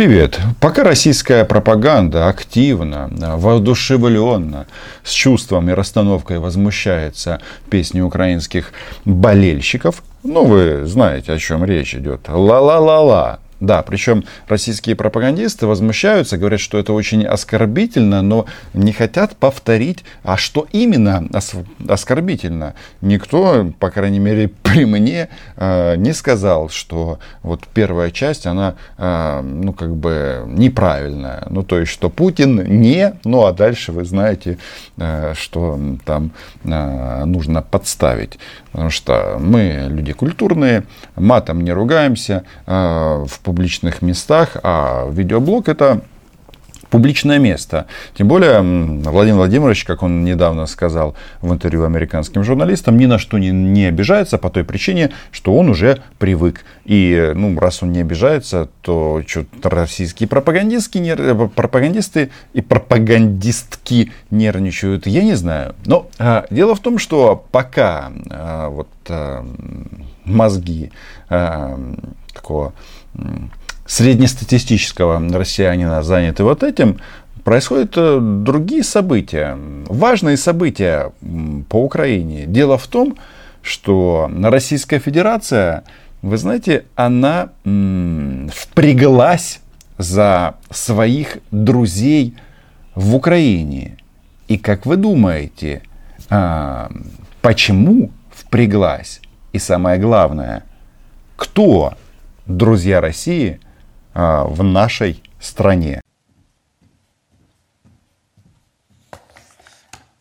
Привет. Пока российская пропаганда активно, воодушевленно, с чувством и расстановкой возмущается песни украинских болельщиков, ну вы знаете, о чем речь идет. Ла-ла-ла-ла. Да, причем российские пропагандисты возмущаются, говорят, что это очень оскорбительно, но не хотят повторить, а что именно оскорбительно. Никто, по крайней мере, при мне э, не сказал, что вот первая часть, она, э, ну, как бы неправильная. Ну, то есть, что Путин не, ну, а дальше вы знаете, э, что там нужно подставить. Потому что мы люди культурные, матом не ругаемся в публичных местах, а видеоблог это публичное место. Тем более Владимир Владимирович, как он недавно сказал в интервью американским журналистам, ни на что не, не обижается по той причине, что он уже привык. И ну, раз он не обижается, то что российские пропагандистки, нер... пропагандисты и пропагандистки нервничают, я не знаю. Но а, дело в том, что пока а, вот а, мозги а, такого среднестатистического россиянина заняты вот этим, происходят э, другие события, важные события по Украине. Дело в том, что Российская Федерация, вы знаете, она впряглась за своих друзей в Украине. И как вы думаете, а, почему впряглась? И самое главное, кто друзья России – а, в нашей стране.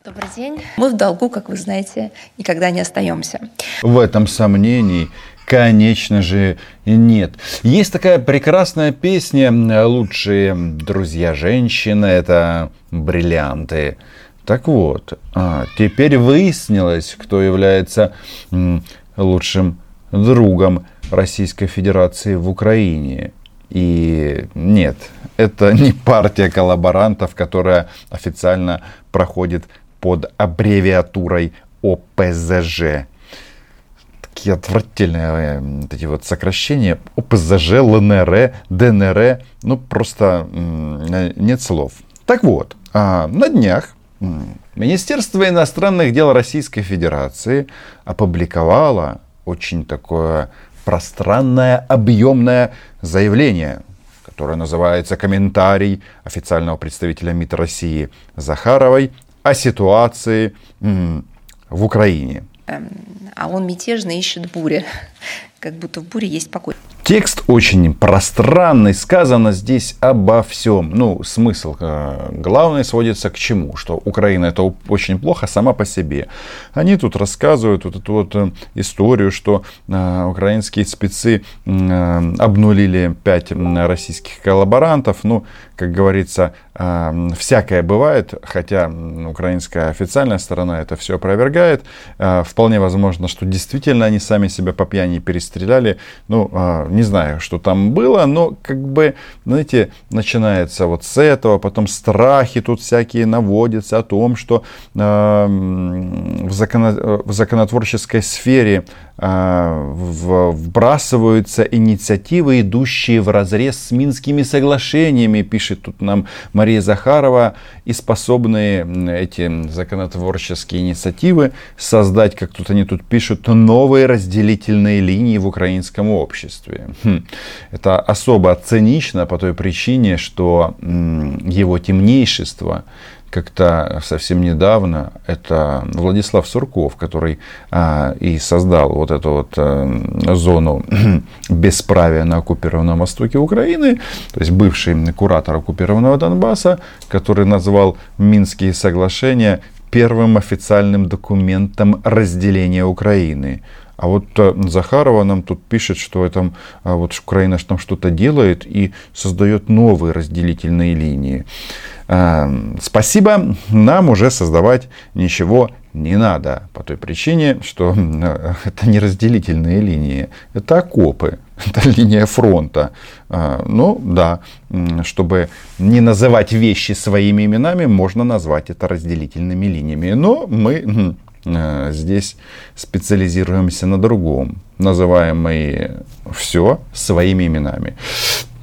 Добрый день. Мы в долгу, как вы знаете, никогда не остаемся. В этом сомнений Конечно же, нет. Есть такая прекрасная песня «Лучшие друзья женщины» — это бриллианты. Так вот, а, теперь выяснилось, кто является лучшим другом Российской Федерации в Украине. И нет, это не партия коллаборантов, которая официально проходит под аббревиатурой ОПЗЖ. Такие отвратительные вот эти вот сокращения. ОПЗЖ, ЛНР, ДНР. Ну, просто нет слов. Так вот, а, на днях Министерство иностранных дел Российской Федерации опубликовало очень такое пространное, объемное заявление, которое называется «Комментарий официального представителя МИД России Захаровой о ситуации в Украине». Эм, а он мятежно ищет бури, как будто в буре есть покой. Текст очень пространный, сказано здесь обо всем. Ну, смысл э, главный сводится к чему? Что Украина это очень плохо сама по себе. Они тут рассказывают вот эту вот э, историю, что э, украинские спецы обнулили пять российских коллаборантов. Ну, как говорится, всякое бывает, хотя украинская официальная сторона это все опровергает. Вполне возможно, что действительно они сами себя по пьяни перестреляли. Ну, не знаю, что там было, но как бы, знаете, начинается вот с этого, потом страхи тут всякие наводятся о том, что э, в, законо, в законотворческой сфере э, вбрасываются инициативы, идущие в разрез с Минскими соглашениями, пишет тут нам Мария Захарова, и способные эти законотворческие инициативы создать, как тут они тут пишут, новые разделительные линии в украинском обществе. Хм. Это особо цинично по той причине, что его темнейшество как-то совсем недавно, это Владислав Сурков, который а, и создал вот эту вот а, зону бесправия на оккупированном востоке Украины, то есть бывший куратор оккупированного Донбасса, который назвал Минские соглашения первым официальным документом разделения Украины. А вот э, Захарова нам тут пишет, что это, а вот Украина там что-то делает и создает новые разделительные линии. А, спасибо, нам уже создавать ничего не надо. По той причине, что это не разделительные линии, это окопы, это линия фронта. А, ну да, чтобы не называть вещи своими именами, можно назвать это разделительными линиями. Но мы Э, здесь специализируемся на другом. Называем мы все своими именами.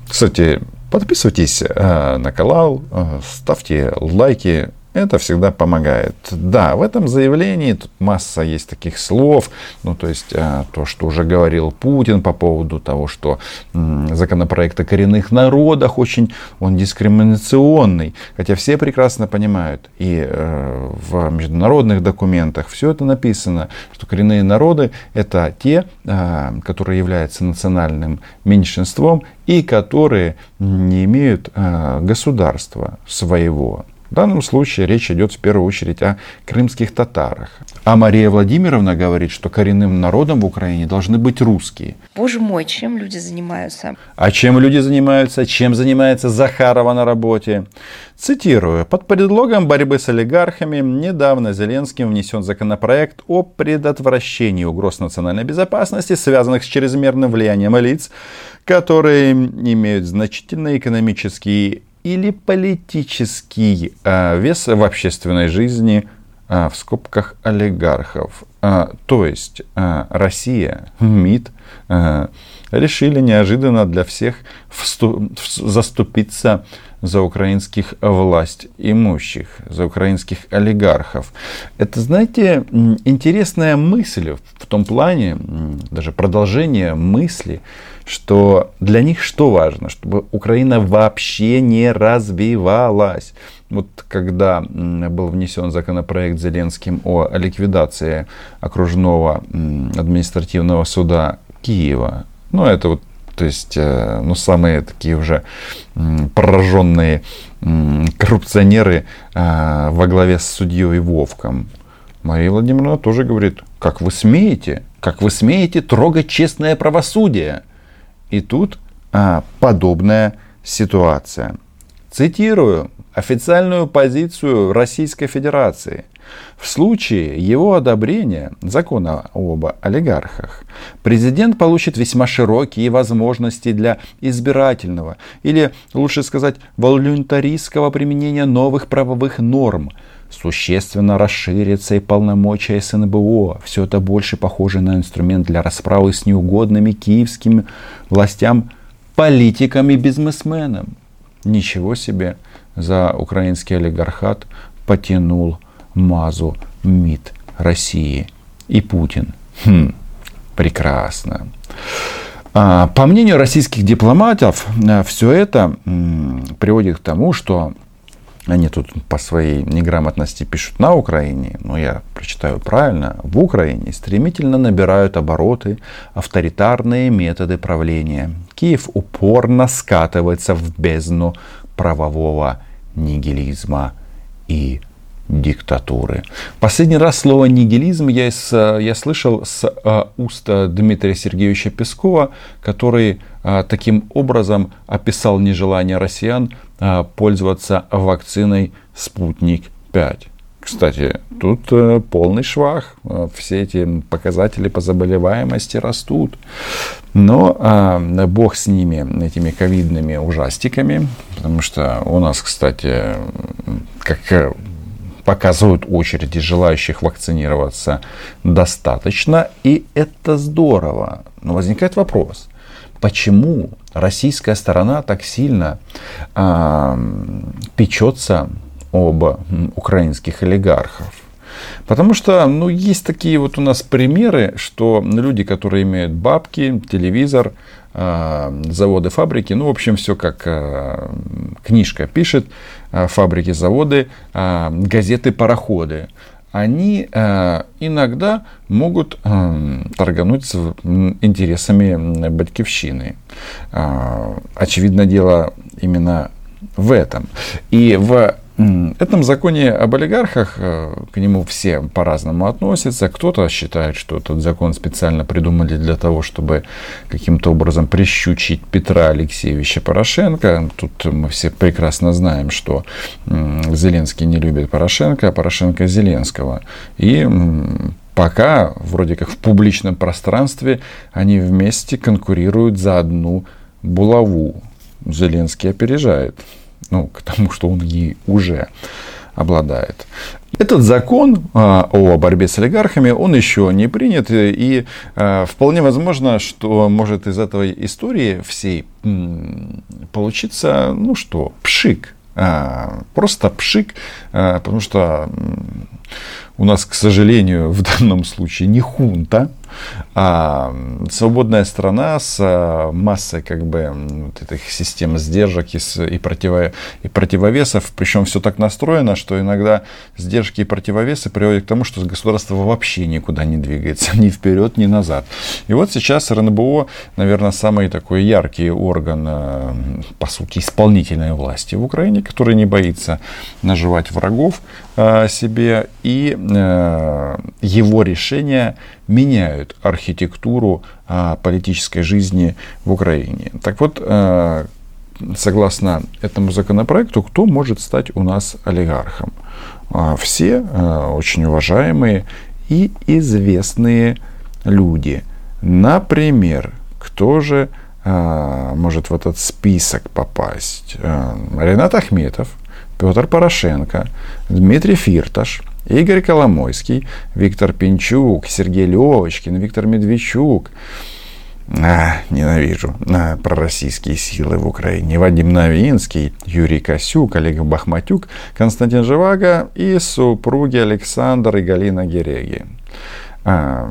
Кстати, Подписывайтесь э, на канал, э, ставьте лайки, это всегда помогает. Да, в этом заявлении тут масса есть таких слов, ну то есть а, то, что уже говорил Путин по поводу того, что законопроект о коренных народах очень, он дискриминационный, хотя все прекрасно понимают, и э, в международных документах все это написано, что коренные народы это те, э, которые являются национальным меньшинством и которые не имеют э, государства своего. В данном случае речь идет в первую очередь о крымских татарах. А Мария Владимировна говорит, что коренным народом в Украине должны быть русские. Боже мой, чем люди занимаются? А чем люди занимаются? Чем занимается Захарова на работе? Цитирую. Под предлогом борьбы с олигархами недавно Зеленским внесен законопроект о предотвращении угроз национальной безопасности, связанных с чрезмерным влиянием лиц, которые имеют значительные экономические или политический э, вес в общественной жизни э, в скобках олигархов. Э, то есть Россия, МИД решили неожиданно для всех заступиться за украинских власть имущих, за украинских олигархов. Это, знаете, интересная мысль в том плане, даже продолжение мысли, что для них что важно? Чтобы Украина вообще не развивалась. Вот когда был внесен законопроект Зеленским о ликвидации окружного административного суда Киева, ну это вот то есть, э, ну, самые такие уже пораженные коррупционеры э, во главе с судьей Вовком. Мария Владимировна тоже говорит, как вы смеете, как вы смеете трогать честное правосудие. И тут а, подобная ситуация. Цитирую официальную позицию Российской Федерации. В случае его одобрения закона об олигархах, президент получит весьма широкие возможности для избирательного, или лучше сказать, волюнтаристского применения новых правовых норм – Существенно расширится и полномочия СНБО. Все это больше похоже на инструмент для расправы с неугодными киевским властям политиками и бизнесменам. Ничего себе за украинский олигархат потянул Мазу МИД России и Путин. Хм, прекрасно. А, по мнению российских дипломатов, э, все это приводит к тому, что они тут по своей неграмотности пишут на Украине, но я прочитаю правильно, в Украине стремительно набирают обороты авторитарные методы правления. Киев упорно скатывается в бездну правового нигилизма и диктатуры. Последний раз слово нигилизм я, из, я слышал с а, уст Дмитрия Сергеевича Пескова, который а, таким образом описал нежелание россиян пользоваться вакциной «Спутник-5». Кстати, тут э, полный швах. Все эти показатели по заболеваемости растут. Но а, бог с ними, этими ковидными ужастиками. Потому что у нас, кстати, как показывают очереди желающих вакцинироваться достаточно, и это здорово. Но возникает вопрос, почему российская сторона так сильно э, печется об украинских олигархов? Потому что, ну, есть такие вот у нас примеры, что люди, которые имеют бабки, телевизор, э, заводы, фабрики, ну, в общем, все как э, книжка пишет, фабрики, заводы, э, газеты, пароходы, они э, иногда могут э, торгануть с интересами батькивщины. Э, очевидно дело именно в этом. И в этом законе об олигархах, э, к нему все по-разному относятся. Кто-то считает, что этот закон специально придумали для того, чтобы каким-то образом прищучить Петра Алексеевича Порошенко. Тут мы все прекрасно знаем, что Зеленский не любит Порошенко, а Порошенко Зеленского. И пока, вроде как в публичном пространстве, они вместе конкурируют за одну булаву. Зеленский опережает ну, к тому, что он ей уже обладает. Этот закон а, о борьбе с олигархами, он еще не принят, и а, вполне возможно, что может из этой истории всей получиться, ну что, пшик, а, просто пшик, потому что у нас, к сожалению, в данном случае не хунта, а свободная страна с а, массой как бы вот этих систем сдержек и, и, противо, и противовесов. Причем все так настроено, что иногда сдержки и противовесы приводят к тому, что государство вообще никуда не двигается, ни вперед, ни назад. И вот сейчас РНБО, наверное, самый такой яркий орган, а, по сути, исполнительной власти в Украине, который не боится наживать врагов а, себе. И его решения меняют архитектуру а, политической жизни в Украине. Так вот, а, согласно этому законопроекту, кто может стать у нас олигархом? А, все очень уважаемые и известные люди. Например, кто же может в этот список попасть? Ренат Ахметов, Петр Порошенко, Дмитрий Фирташ – Игорь Коломойский, Виктор Пинчук, Сергей Левочкин, Виктор Медведчук. А, ненавижу а, пророссийские силы в Украине. Вадим Новинский, Юрий Косюк, Олег Бахматюк, Константин Живаго и супруги Александр и Галина Гереги. А,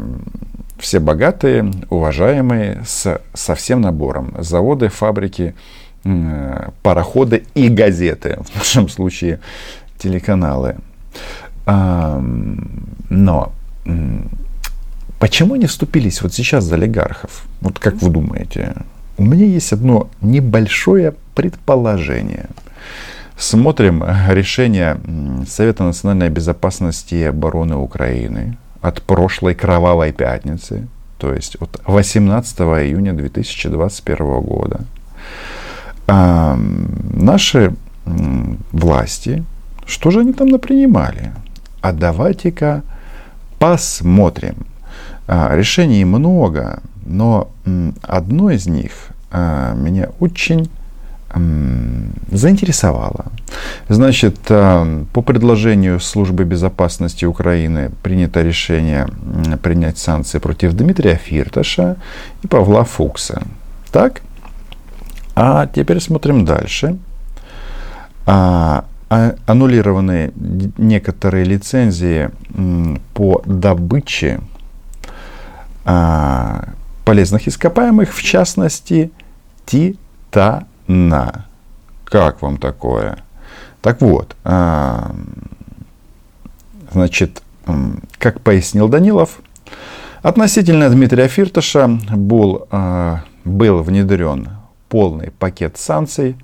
все богатые, уважаемые, с, со всем набором. Заводы, фабрики, пароходы и газеты. В нашем случае телеканалы. Но почему не вступились вот сейчас за олигархов? Вот как вы думаете? У меня есть одно небольшое предположение. Смотрим решение Совета национальной безопасности и обороны Украины от прошлой кровавой пятницы, то есть от 18 июня 2021 года. Наши власти, что же они там напринимали? а давайте-ка посмотрим. А, решений много, но одно из них а, меня очень заинтересовало. Значит, а, по предложению Службы безопасности Украины принято решение принять санкции против Дмитрия Фирташа и Павла Фукса. Так? А теперь смотрим дальше. А, аннулированы некоторые лицензии по добыче а, полезных ископаемых, в частности, титана. Как вам такое? Так вот, а, значит, как пояснил Данилов, относительно Дмитрия Фирташа был, был внедрен полный пакет санкций,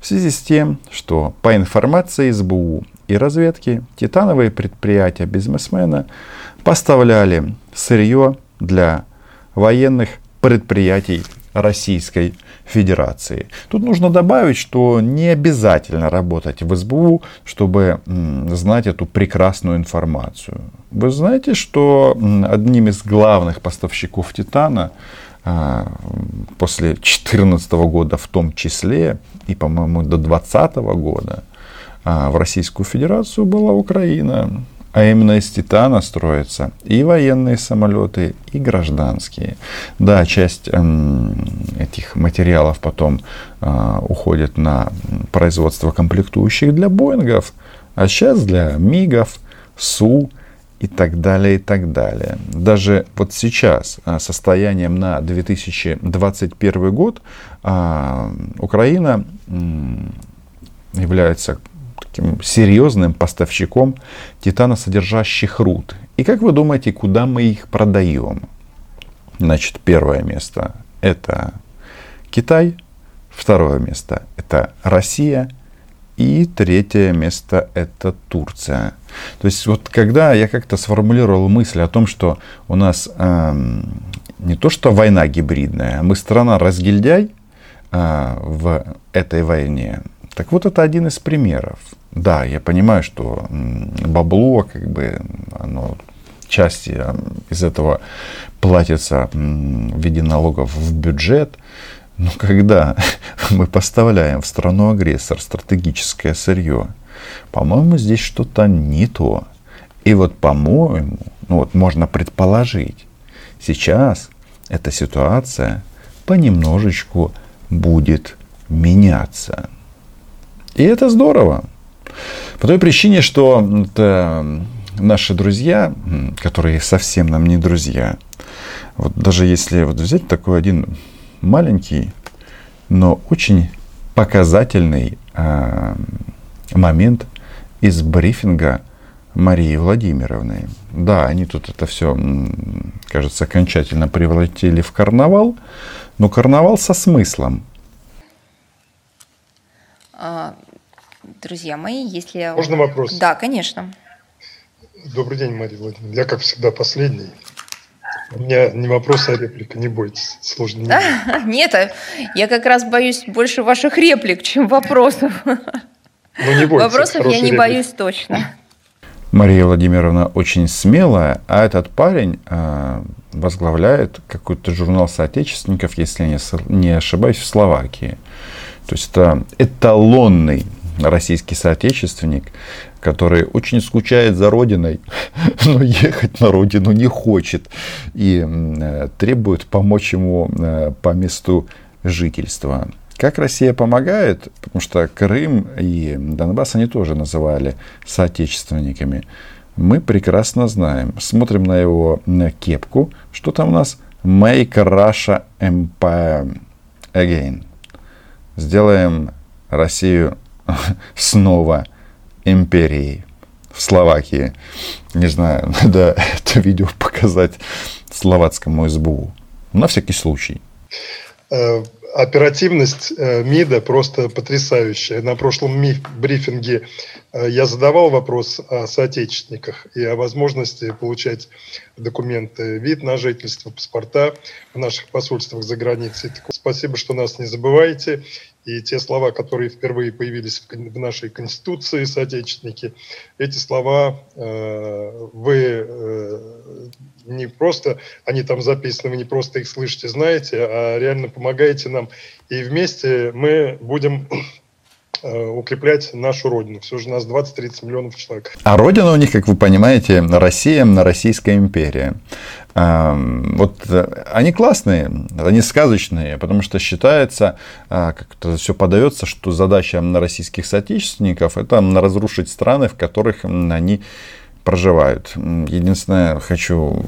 в связи с тем, что по информации СБУ и разведки титановые предприятия бизнесмена поставляли сырье для военных предприятий Российской Федерации. Тут нужно добавить, что не обязательно работать в СБУ, чтобы знать эту прекрасную информацию. Вы знаете, что одним из главных поставщиков титана после 2014 года в том числе, и, по-моему, до 2020 года а, в Российскую Федерацию была Украина. А именно из титана строятся и военные самолеты, и гражданские. Да, часть э, этих материалов потом э, уходит на производство комплектующих для Боингов, а сейчас для МИГов, Су и так далее, и так далее. Даже вот сейчас, а, состоянием на 2021 год, а, Украина является таким серьезным поставщиком титаносодержащих руд. И как вы думаете, куда мы их продаем? Значит, первое место это Китай, второе место это Россия, и третье место это Турция. То есть вот когда я как-то сформулировал мысль о том, что у нас э, не то что война гибридная, мы страна разгильдяй э, в этой войне. Так вот это один из примеров. Да, я понимаю, что бабло, как бы, оно части из этого платится в виде налогов в бюджет. Но когда мы поставляем в страну агрессор стратегическое сырье, по-моему, здесь что-то не то. И вот, по-моему, ну вот можно предположить, сейчас эта ситуация понемножечку будет меняться. И это здорово. По той причине, что наши друзья, которые совсем нам не друзья, вот даже если вот взять такой один маленький, но очень показательный э, момент из брифинга Марии Владимировны. Да, они тут это все, кажется, окончательно превратили в карнавал, но карнавал со смыслом. А, друзья мои, если... Можно вопрос? Да, конечно. Добрый день, Мария Владимировна. Я, как всегда, последний. У меня не вопрос, а реплика, не бойтесь, сложно не Нет, а я как раз боюсь больше ваших реплик, чем вопросов. Ну, не бойтесь, Вопросов я не реплика. боюсь точно. Мария Владимировна очень смелая, а этот парень э, возглавляет какой-то журнал соотечественников, если я не, не ошибаюсь, в Словакии. То есть это эталонный российский соотечественник, который очень скучает за родиной, но ехать на родину не хочет и э, требует помочь ему э, по месту жительства. Как Россия помогает? Потому что Крым и Донбасс они тоже называли соотечественниками. Мы прекрасно знаем. Смотрим на его кепку. Что там у нас? Make Russia Empire Again. Сделаем Россию снова империей в Словакии. Не знаю, надо это видео показать словацкому СБУ. На всякий случай. Э, Оперативность э, МИДа просто потрясающая. На прошлом брифинге э, я задавал вопрос о соотечественниках и о возможности получать документы, вид на жительство, паспорта в наших посольствах за границей. Так спасибо, что нас не забываете. И те слова, которые впервые появились в нашей Конституции, соотечественники, эти слова э, вы э, не просто, они там записаны, вы не просто их слышите, знаете, а реально помогаете нам. И вместе мы будем укреплять нашу родину. Все же нас 20-30 миллионов человек. А родина у них, как вы понимаете, Россия, Российская империя. А, Вот э, они классные, они сказочные, потому что считается, как-то все подается, что задача российских соотечественников это разрушить страны, в которых они проживают. Единственное, хочу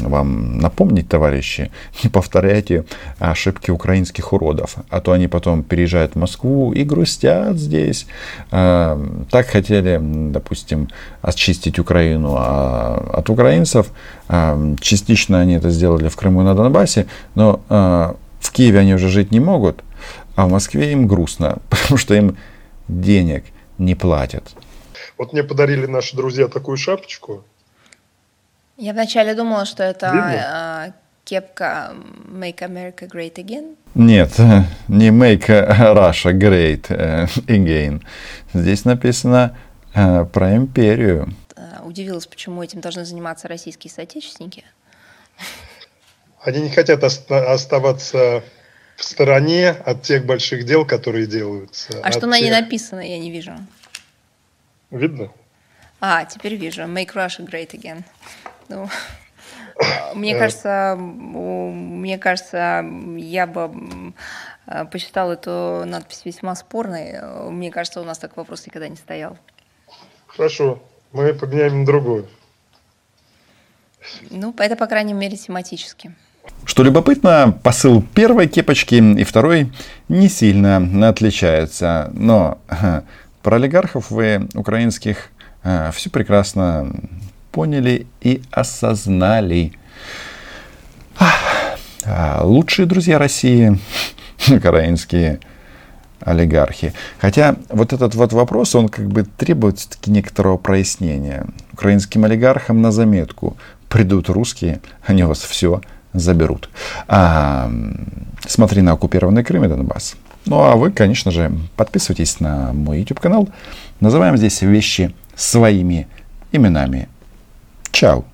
вам напомнить, товарищи, не повторяйте ошибки украинских уродов, а то они потом переезжают в Москву и грустят здесь. А, Так хотели, допустим, очистить Украину а, от украинцев. А, Частично они это сделали в Крыму и на Донбассе, но в Киеве они уже жить не могут, а в Москве им грустно, потому что им денег не платят. Вот мне подарили наши друзья такую шапочку. Я вначале думала, что это Видно? а, кепка Make America Great Again. Нет, не make Russia great э, again. Здесь написано э, про империю. Удивилась, почему этим должны заниматься российские соотечественники. Они не хотят оста- оставаться в стороне от тех больших дел, которые делаются. А что на ней тех- написано, я не вижу. Видно? А, теперь вижу. Make Russia Great Again. Ну, мне Э. кажется, мне кажется, я бы э, посчитала эту надпись весьма спорной. Мне кажется, у нас такой вопрос никогда не стоял. Хорошо. Мы поменяем на другую. Ну, это, по крайней мере, тематически. Что любопытно, посыл первой кепочки и второй не сильно отличается. Но про олигархов вы украинских все прекрасно поняли и осознали. А Лучшие друзья России украинские олигархи. Хотя вот этот вот вопрос, он как бы требует все-таки некоторого прояснения. Украинским олигархам на заметку. Придут русские, они у вас все заберут. А, смотри на оккупированный Крым и Донбасс. Ну а вы, конечно же, подписывайтесь на мой YouTube канал. Называем здесь вещи своими именами. Чао.